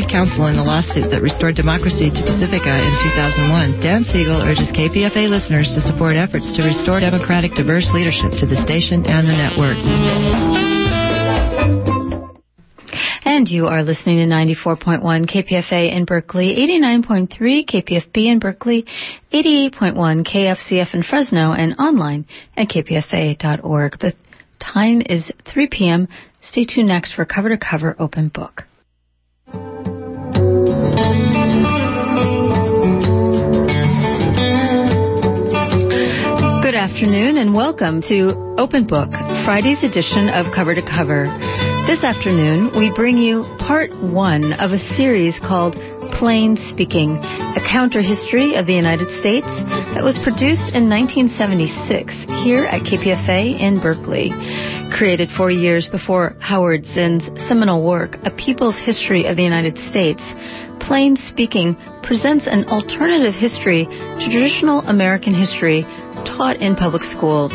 lead counsel in the lawsuit that restored democracy to Pacifica in 2001. Dan Siegel urges KPFA listeners to support efforts to restore democratic, diverse leadership to the station and the network. And you are listening to 94.1 KPFA in Berkeley, 89.3 KPFB in Berkeley, 88.1 KFCF in Fresno, and online at kpfa.org. The time is 3 p.m. Stay tuned next for Cover to Cover Open Book. Afternoon and welcome to Open Book, Friday's edition of Cover to Cover. This afternoon, we bring you part one of a series called Plain Speaking, a counter history of the United States that was produced in 1976 here at KPFA in Berkeley. Created four years before Howard Zinn's seminal work, A People's History of the United States, Plain Speaking presents an alternative history to traditional American history taught in public schools.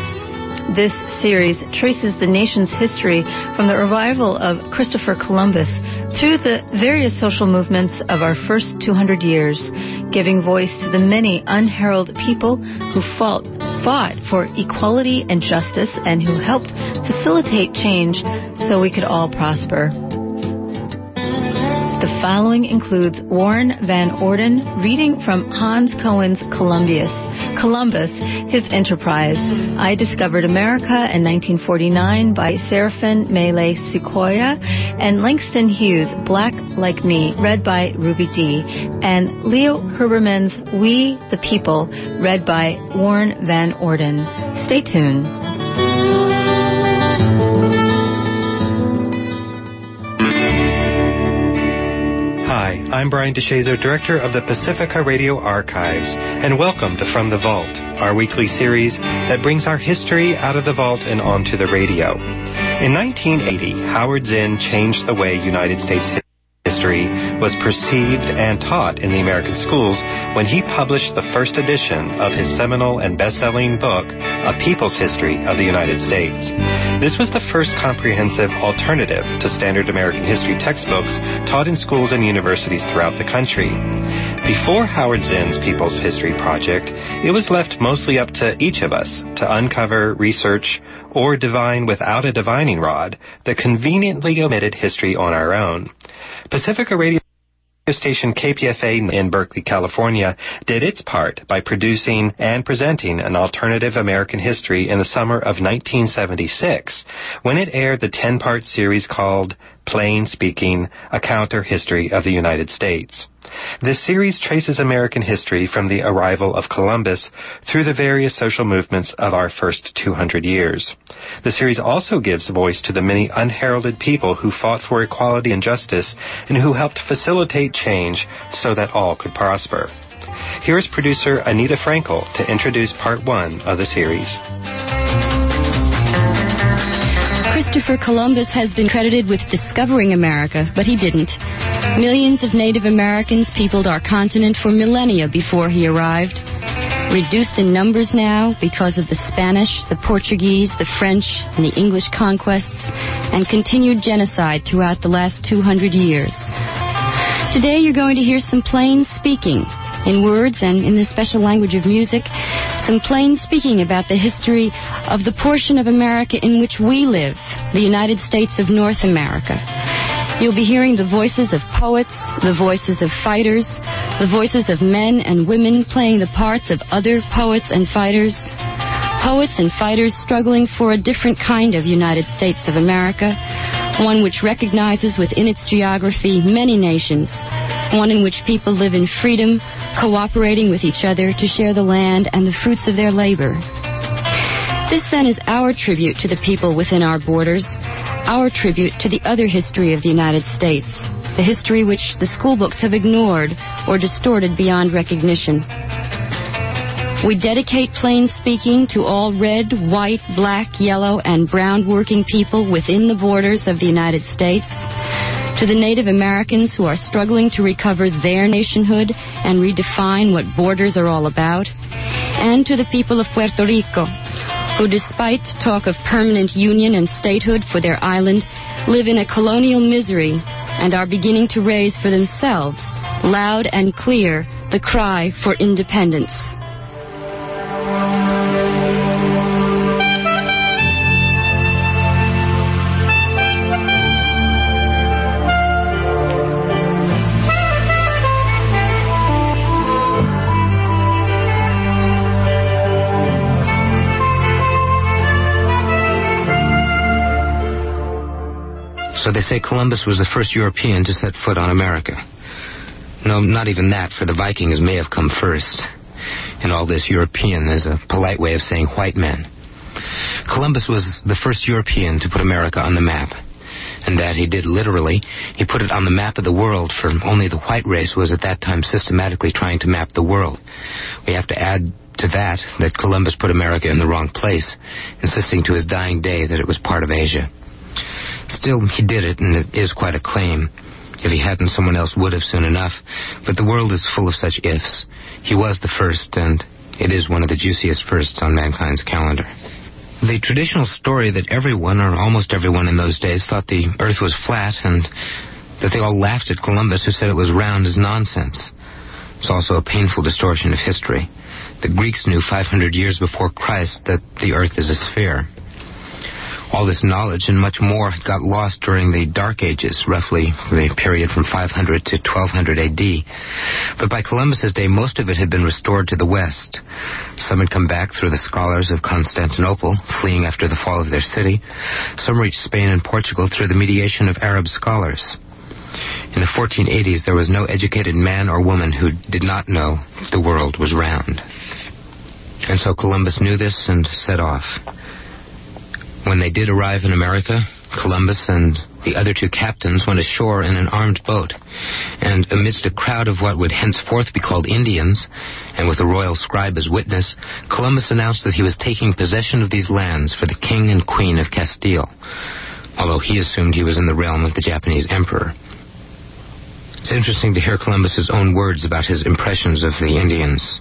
This series traces the nation's history from the arrival of Christopher Columbus through the various social movements of our first 200 years, giving voice to the many unheralded people who fought, fought for equality and justice and who helped facilitate change so we could all prosper. The following includes Warren Van Orden reading from Hans Koning's Columbus, Columbus, His Enterprise. I Discovered America in 1949 by Serafin Malay Syquia and Langston Hughes, Black Like Me, read by Ruby Dee, and Leo Huberman's We the People, read by Warren Van Orden. Stay tuned. Hi, I'm Brian DeShazor, Director of the Pacifica Radio Archives, and welcome to From the Vault, our weekly series that brings our history out of the vault and onto the radio. In 1980, Howard Zinn changed the way United States history was perceived and taught in the American schools when he published the first edition of his seminal and best-selling book, A People's History of the United States. This was the first comprehensive alternative to standard American history textbooks taught in schools and universities throughout the country. Before Howard Zinn's People's History Project, it was left mostly up to each of us to uncover, research, or divine without a divining rod the conveniently omitted history on our own. Pacifica Radio station KPFA in Berkeley, California, did its part by producing and presenting an alternative American history in the summer of 1976 when it aired the 10-part series called Plain Speaking, A Counter History of the United States. This series traces American history from the arrival of Columbus through the various social movements of our first 200 years. The series also gives voice to the many unheralded people who fought for equality and justice and who helped facilitate change so that all could prosper. Here is producer Anita Frankel to introduce part one of the series. Christopher Columbus has been credited with discovering America, but he didn't. Millions of Native Americans peopled our continent for millennia before he arrived. Reduced in numbers now because of the Spanish, the Portuguese, the French, and the English conquests, and continued genocide throughout the last 200 years. Today you're going to hear some plain speaking in words and in the special language of music, some plain speaking about the history of the portion of America in which we live, the United States of North America. You'll be hearing the voices of poets, the voices of fighters, the voices of men and women playing the parts of other poets and fighters. Poets and fighters struggling for a different kind of United States of America, one which recognizes within its geography many nations, one in which people live in freedom, cooperating with each other to share the land and the fruits of their labor. This then is our tribute to the people within our borders, our tribute to the other history of the United States, the history which the school books have ignored or distorted beyond recognition. We dedicate plain speaking to all red, white, black, yellow, and brown working people within the borders of the United States, to the Native Americans who are struggling to recover their nationhood and redefine what borders are all about, and to the people of Puerto Rico, who despite talk of permanent union and statehood for their island, live in a colonial misery and are beginning to raise for themselves, loud and clear, the cry for independence. So they say Columbus was the first European to set foot on America. No, not even that, for the Vikings may have come first. And all this European is a polite way of saying white men. Columbus was the first European to put America on the map. And that he did literally. He put it on the map of the world, for only the white race was at that time systematically trying to map the world. We have to add to that that Columbus put America in the wrong place, insisting to his dying day that it was part of Asia. Still, he did it, and it is quite a claim. If he hadn't, someone else would have soon enough. But the world is full of such ifs. He was the first, and it is one of the juiciest firsts on mankind's calendar. The traditional story that everyone, or almost everyone in those days, thought the earth was flat and that they all laughed at Columbus who said it was round is nonsense. It's also a painful distortion of history. The Greeks knew 500 years before Christ that the earth is a sphere. All this knowledge and much more had got lost during the Dark Ages, roughly the period from 500 to 1200 AD. But by Columbus's day, most of it had been restored to the West. Some had come back through the scholars of Constantinople, fleeing after the fall of their city. Some reached Spain and Portugal through the mediation of Arab scholars. In the 1480s, there was no educated man or woman who did not know the world was round. And so Columbus knew this and set off. When they did arrive in America, Columbus and the other two captains went ashore in an armed boat, and amidst a crowd of what would henceforth be called Indians, and with a royal scribe as witness, Columbus announced that he was taking possession of these lands for the king and queen of Castile, although he assumed he was in the realm of the Japanese emperor. It's interesting to hear Columbus's own words about his impressions of the Indians.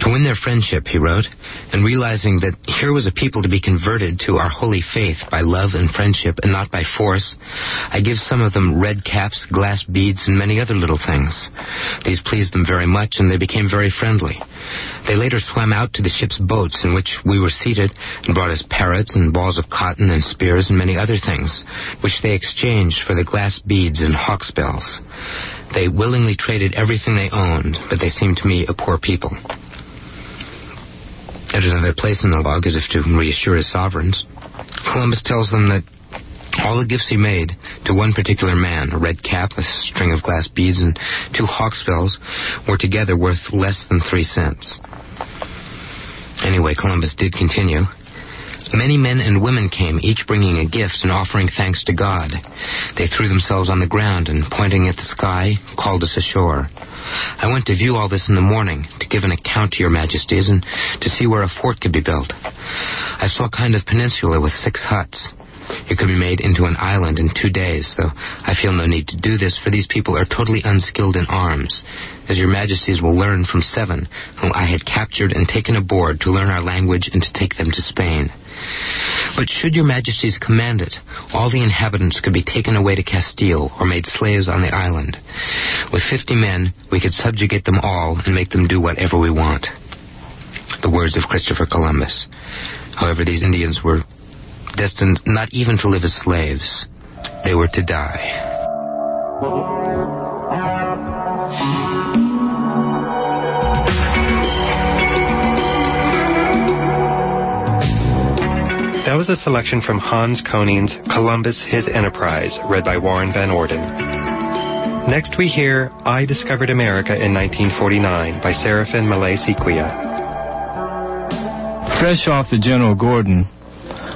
To win their friendship, he wrote, and realizing that here was a people to be converted to our holy faith by love and friendship and not by force, I give some of them red caps, glass beads, and many other little things. These pleased them very much, and they became very friendly. They later swam out to the ship's boats in which we were seated and brought us parrots and balls of cotton and spears and many other things, which they exchanged for the glass beads and hawk's bells. They willingly traded everything they owned, but they seemed to me a poor people. At another place in the log, as if to reassure his sovereigns, Columbus tells them that all the gifts he made to one particular man, a red cap, a string of glass beads, and two hawk's bells, were together worth less than three cents. Anyway, Columbus did continue. Many men and women came, each bringing a gift and offering thanks to God. They threw themselves on the ground and, pointing at the sky, called us ashore. I went to view all this in the morning, to give an account to your majesties, and to see where a fort could be built. I saw a kind of peninsula with six huts. It could be made into an island in two days, though I feel no need to do this, for these people are totally unskilled in arms, as your majesties will learn from seven, whom I had captured and taken aboard to learn our language and to take them to Spain. But should your majesties command it, all the inhabitants could be taken away to Castile or made slaves on the island. With fifty men, we could subjugate them all and make them do whatever we want. The words of Christopher Columbus. However, these Indians were destined not even to live as slaves. They were to die. That was a selection from Hans Koning's Columbus, His Enterprise, read by Warren Van Orden. Next we hear I Discovered America in 1949 by Serafin Malay Syquia. Fresh off the General Gordon,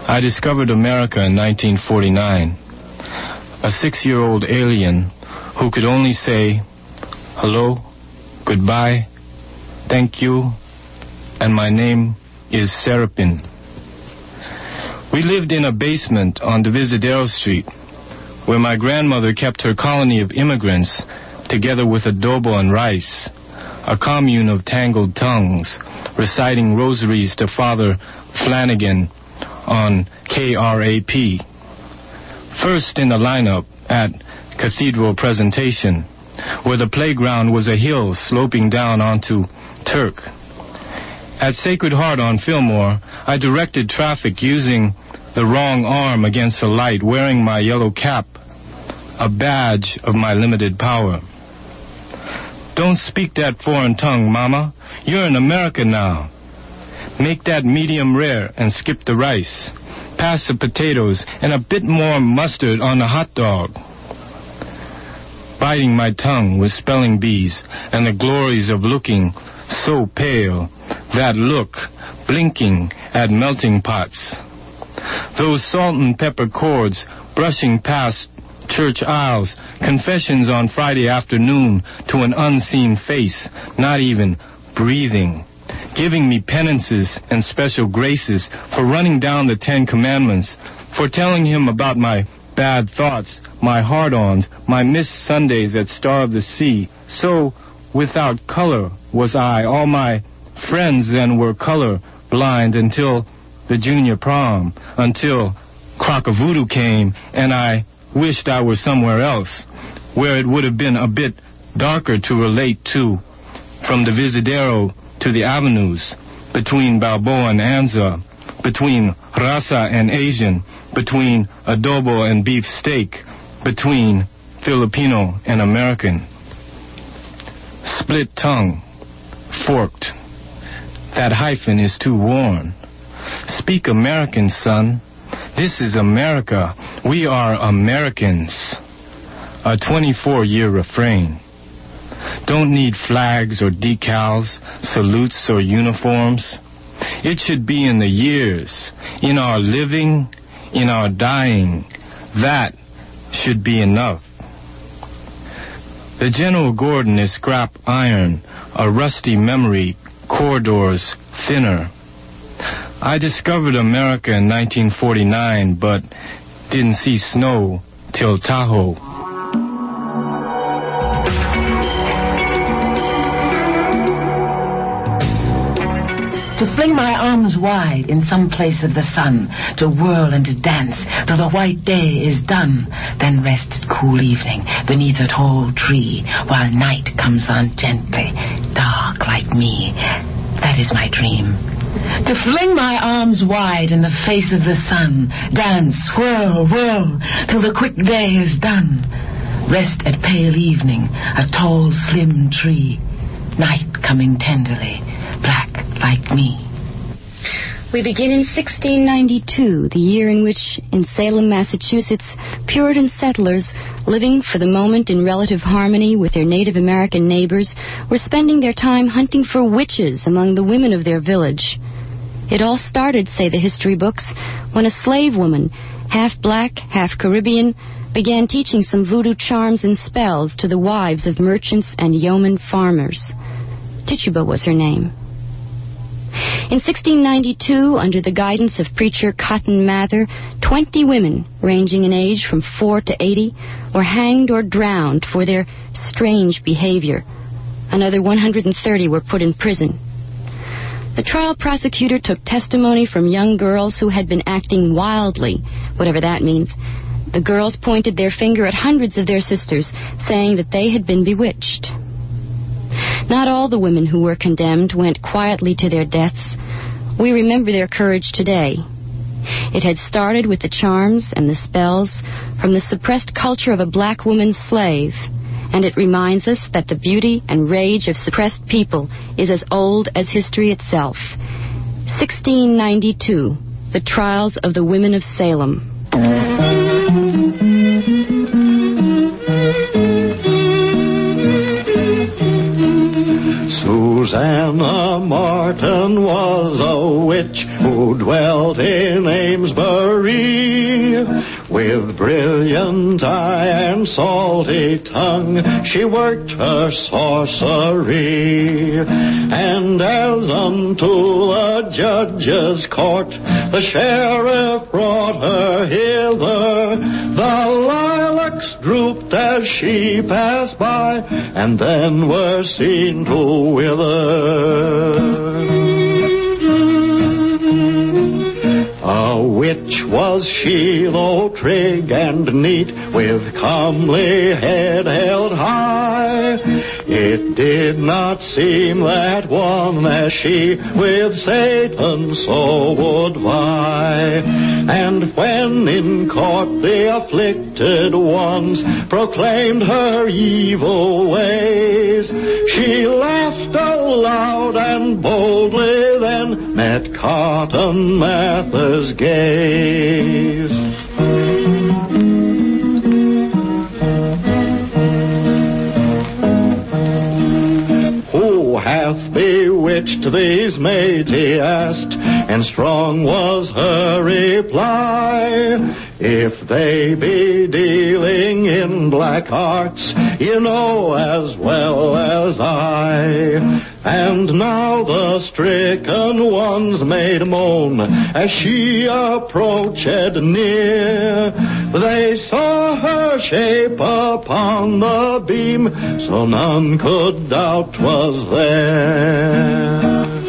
I discovered America in 1949. A six-year-old alien who could only say, hello, goodbye, thank you, and my name is Serapin. We lived in a basement on Divisadero Street, where my grandmother kept her colony of immigrants together with adobo and rice, a commune of tangled tongues, reciting rosaries to Father Flanagan on KRAP. First in the lineup at cathedral presentation, where the playground was a hill sloping down onto Turk. At Sacred Heart on Fillmore, I directed traffic using the wrong arm against a light, wearing my yellow cap, a badge of my limited power. Don't speak that foreign tongue, Mama. You're in America now. Make that medium rare and skip the rice. Pass the potatoes and a bit more mustard on the hot dog. Biting my tongue with spelling bees and the glories of looking so pale, that look, blinking at melting pots. Those salt and pepper chords brushing past church aisles, confessions on Friday afternoon to an unseen face, not even breathing, giving me penances and special graces for running down the Ten Commandments, for telling him about my bad thoughts, my hard-ons, my missed Sundays at Star of the Sea. So, without color was I. All my friends then were color blind until the junior prom, until Crock-a-Voodoo came and I wished I were somewhere else, where it would have been a bit darker to relate to, from Divisadero to the avenues, between Balboa and Anza, between Raza and Asian, between adobo and beef steak, between Filipino and American. Split tongue, forked. That hyphen is too worn. Speak American, son. This is America. We are Americans. A 24 year refrain. Don't need flags or decals, salutes or uniforms. It should be in the years, in our living, in our dying. That should be enough. The General Gordon is scrap iron, a rusty memory, corridors thinner. I discovered America in 1949, but didn't see snow till Tahoe. To fling my arms wide in some place of the sun, to whirl and to dance till the white day is done, then rest cool evening beneath a tall tree while night comes on gently, dark like me. That is my dream. To fling my arms wide in the face of the sun, dance, whirl, whirl, till the quick day is done. Rest at pale evening, a tall, slim tree, night coming tenderly, black like me. We begin in 1692, the year in which, in Salem, Massachusetts, Puritan settlers, living for the moment in relative harmony with their Native American neighbors, were spending their time hunting for witches among the women of their village. It all started, say the history books, when a slave woman, half black, half Caribbean, began teaching some voodoo charms and spells to the wives of merchants and yeoman farmers. Tituba was her name. In 1692, under the guidance of preacher Cotton Mather, 20 women, ranging in age from 4 to 80, were hanged or drowned for their strange behavior. Another 130 were put in prison. The trial prosecutor took testimony from young girls who had been acting wildly, whatever that means. The girls pointed their finger at hundreds of their sisters, saying that they had been bewitched. Not all the women who were condemned went quietly to their deaths. We remember their courage today. It had started with the charms and the spells from the suppressed culture of a black woman slave, and it reminds us that the beauty and rage of suppressed people is as old as history itself. 1692, the trials of the women of Salem. Susanna Martin was a witch who dwelt in Amesbury. With brilliant eye and salty tongue, she worked her sorcery. And as unto a judge's court, the sheriff brought her hither. The drooped as she passed by, and then were seen to wither. Which was she, though trig and neat, with comely head held high. It did not seem that one as she with Satan so would vie. And when in court the afflicted ones proclaimed her evil ways, she laughed aloud and boldly then met Cotton Mather's gaze. Who hath bewitched these maids, he asked, and strong was her reply. If they be dealing in black arts, you know as well as I. And now the stricken ones made moan as she approached near. They saw her shape upon the beam, so none could doubt 'twas there.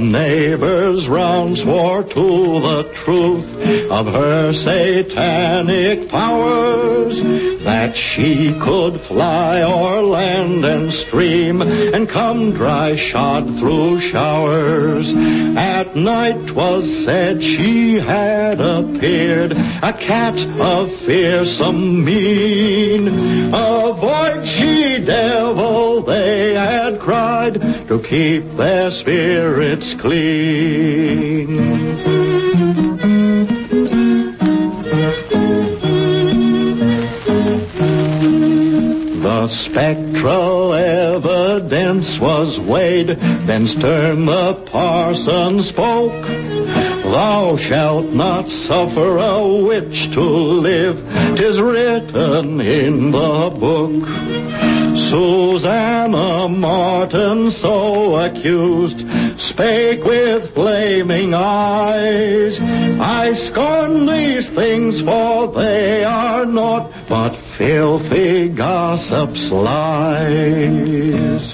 The neighbors round swore to the truth of her satanic powers, that she could fly o'er land and stream and come dry shod through showers. At night 'twas said she had appeared, a cat of fearsome mien. Avoid she devil, they had cried, to keep their spirits clean. Spectral evidence was weighed, then stern the parson spoke. Thou shalt not suffer a witch to live, tis written in the book. Susanna Martin, so accused, spake with flaming eyes. I scorn these things, for they are naught but filthy gossip's lies.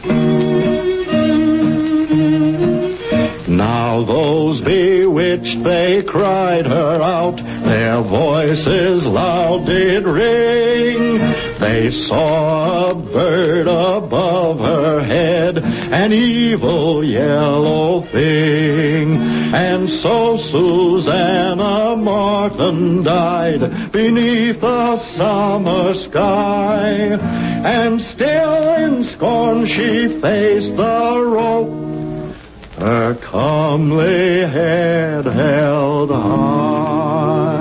Now those bewitched, they cried her out, their voices loud did ring. They saw a bird above her head, an evil yellow thing. And so Susanna Martin died beneath the summer sky. And still in scorn she faced the rope her comely head held high.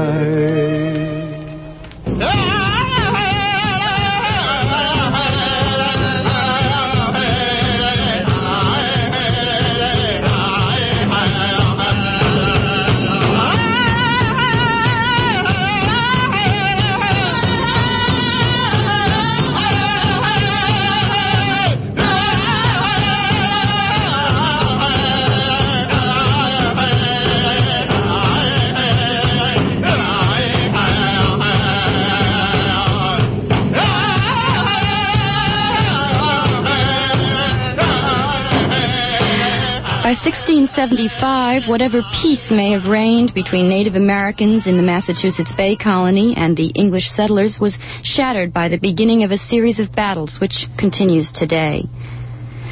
1675, whatever peace may have reigned between Native Americans in the Massachusetts Bay Colony and the English settlers was shattered by the beginning of a series of battles which continues today.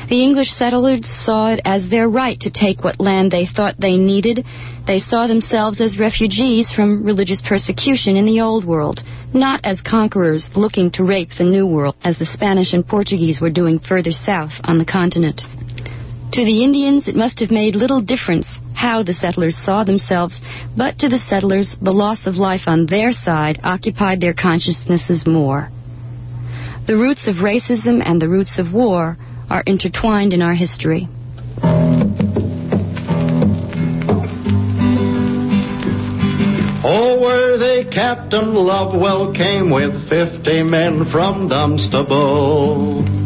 The English settlers saw it as their right to take what land they thought they needed. They saw themselves as refugees from religious persecution in the Old World, not as conquerors looking to rape the New World, as the Spanish and Portuguese were doing further south on the continent. To the Indians, it must have made little difference how the settlers saw themselves, but to the settlers, the loss of life on their side occupied their consciousnesses more. The roots of racism and the roots of war are intertwined in our history. Oh, worthy Captain Lovewell came with fifty men from Dunstable.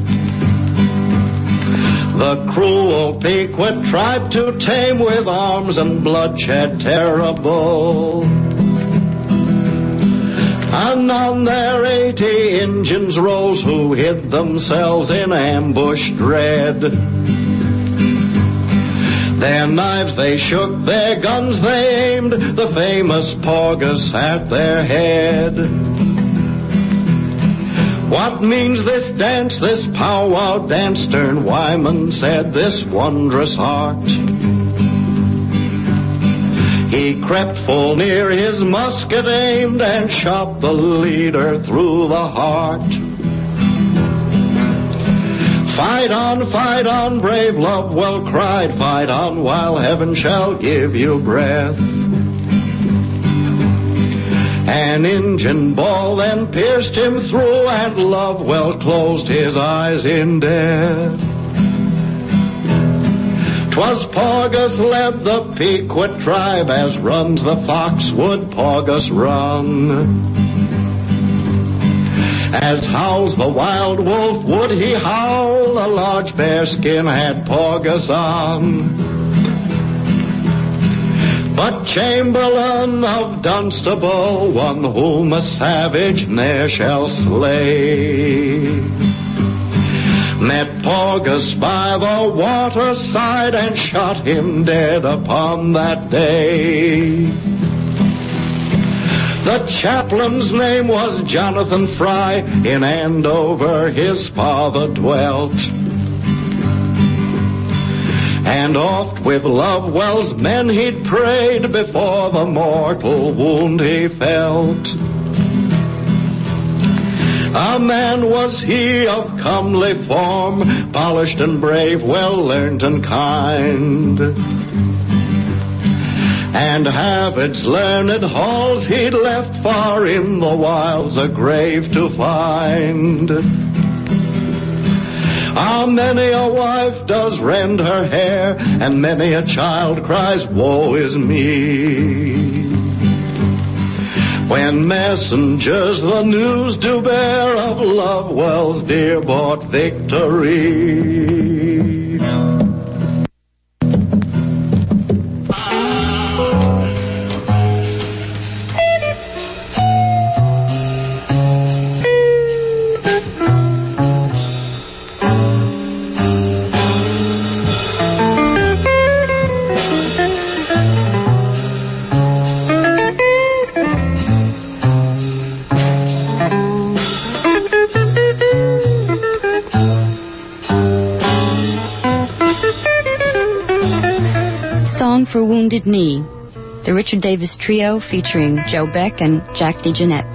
The cruel Pequot tribe to tame with arms and bloodshed terrible. And on their eighty Injuns rose who hid themselves in ambush dread. Their knives they shook, their guns they aimed, the famous Paugus at their head. What means this dance, this powwow dance? Stern Wyman said, this wondrous art. He crept full near, his musket aimed, and shot the leader through the heart. Fight on, fight on, brave Lovewell cried, fight on while heaven shall give you breath. An Injun ball then pierced him through, and Lovewell closed his eyes in death. Twas Paugus led the Pequot tribe, as runs the fox foxwood Paugus run. As howls the wild wolf would he howl, a large bear skin had Paugus on. But Chamberlain of Dunstable, one whom a savage ne'er shall slay, met Paugus by the waterside and shot him dead upon that day. The chaplain's name was Jonathan Fry. In Andover his father dwelt. And oft with Lovewell's men he'd prayed before the mortal wound he felt. A man was he of comely form, polished and brave, well learned and kind and Harvard's learned halls he'd left far in the wilds a grave to find. Ah, many a wife does rend her hair, and many a child cries, Woe is me. When messengers the news do bear of Lovewell's dear bought victory. Wounded Knee, the Richard Davis Trio featuring Joe Beck and Jack DeJohnette.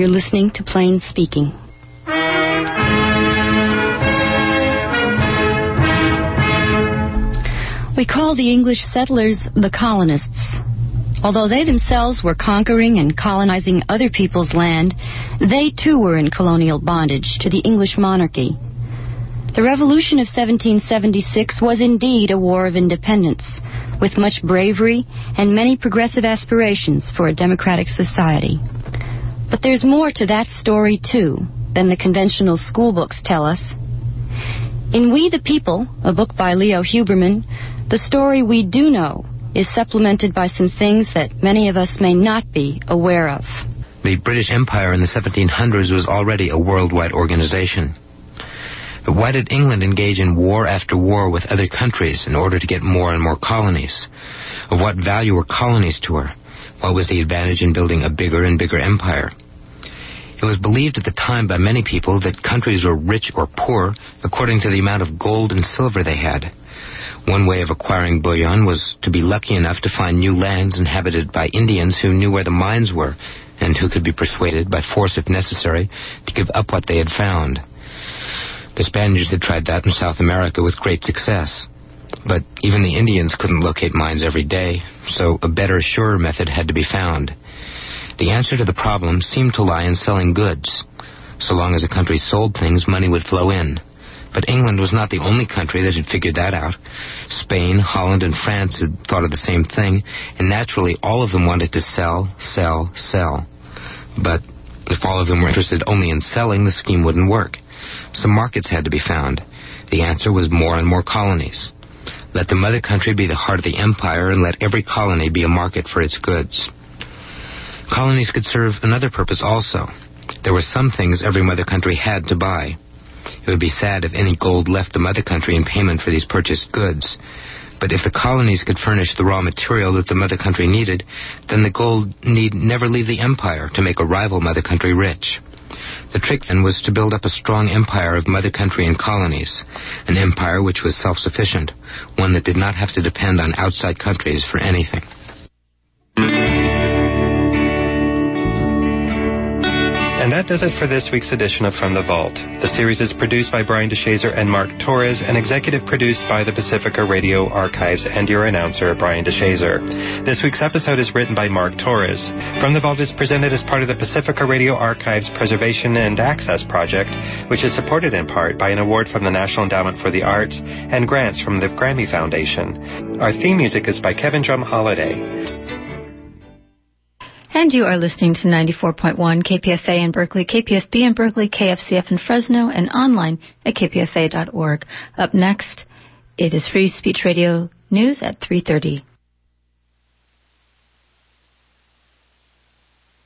You're listening to Plain Speaking. We call the English settlers the colonists. Although they themselves were conquering and colonizing other people's land, they too were in colonial bondage to the English monarchy. The Revolution of 1776 was indeed a war of independence, with much bravery and many progressive aspirations for a democratic society. But there's more to that story, too, than the conventional schoolbooks tell us. In We the People, a book by Leo Huberman, the story we do know is supplemented by some things that many of us may not be aware of. The British Empire in the 1700s was already a worldwide organization. But why did England engage in war after war with other countries in order to get more and more colonies? Of what value were colonies to her? What was the advantage in building a bigger and bigger empire? It was believed at the time by many people that countries were rich or poor according to the amount of gold and silver they had. One way of acquiring bullion was to be lucky enough to find new lands inhabited by Indians who knew where the mines were and who could be persuaded, by force if necessary, to give up what they had found. The Spaniards had tried that in South America with great success. But even the Indians couldn't locate mines every day, so a better, surer method had to be found. The answer to the problem seemed to lie in selling goods. So long as a country sold things, money would flow in. But England was not the only country that had figured that out. Spain, Holland, and France had thought of the same thing, and naturally all of them wanted to sell, sell, sell. But if all of them were interested only in selling, the scheme wouldn't work. Some markets had to be found. The answer was more and more colonies. Let the mother country be the heart of the empire, and let every colony be a market for its goods. Colonies could serve another purpose also. There were some things every mother country had to buy. It would be sad if any gold left the mother country in payment for these purchased goods. But if the colonies could furnish the raw material that the mother country needed, then the gold need never leave the empire to make a rival mother country rich. The trick then was to build up a strong empire of mother country and colonies, an empire which was self-sufficient, one that did not have to depend on outside countries for anything. And that does it for this week's edition of From the Vault. The series is produced by Brian DeShazor and Mark Torres and executive produced by the Pacifica Radio Archives and your announcer, Brian DeShazor. This week's episode is written by Mark Torres. From the Vault is presented as part of the Pacifica Radio Archives Preservation and Access Project, which is supported in part by an award from the National Endowment for the Arts and grants from the Grammy Foundation. Our theme music is by Kevin Drum Holiday. And you are listening to 94.1 KPFA in Berkeley, KPFB in Berkeley, KFCF in Fresno, and online at kpfa.org. Up next, it is Free Speech Radio News at 3.30.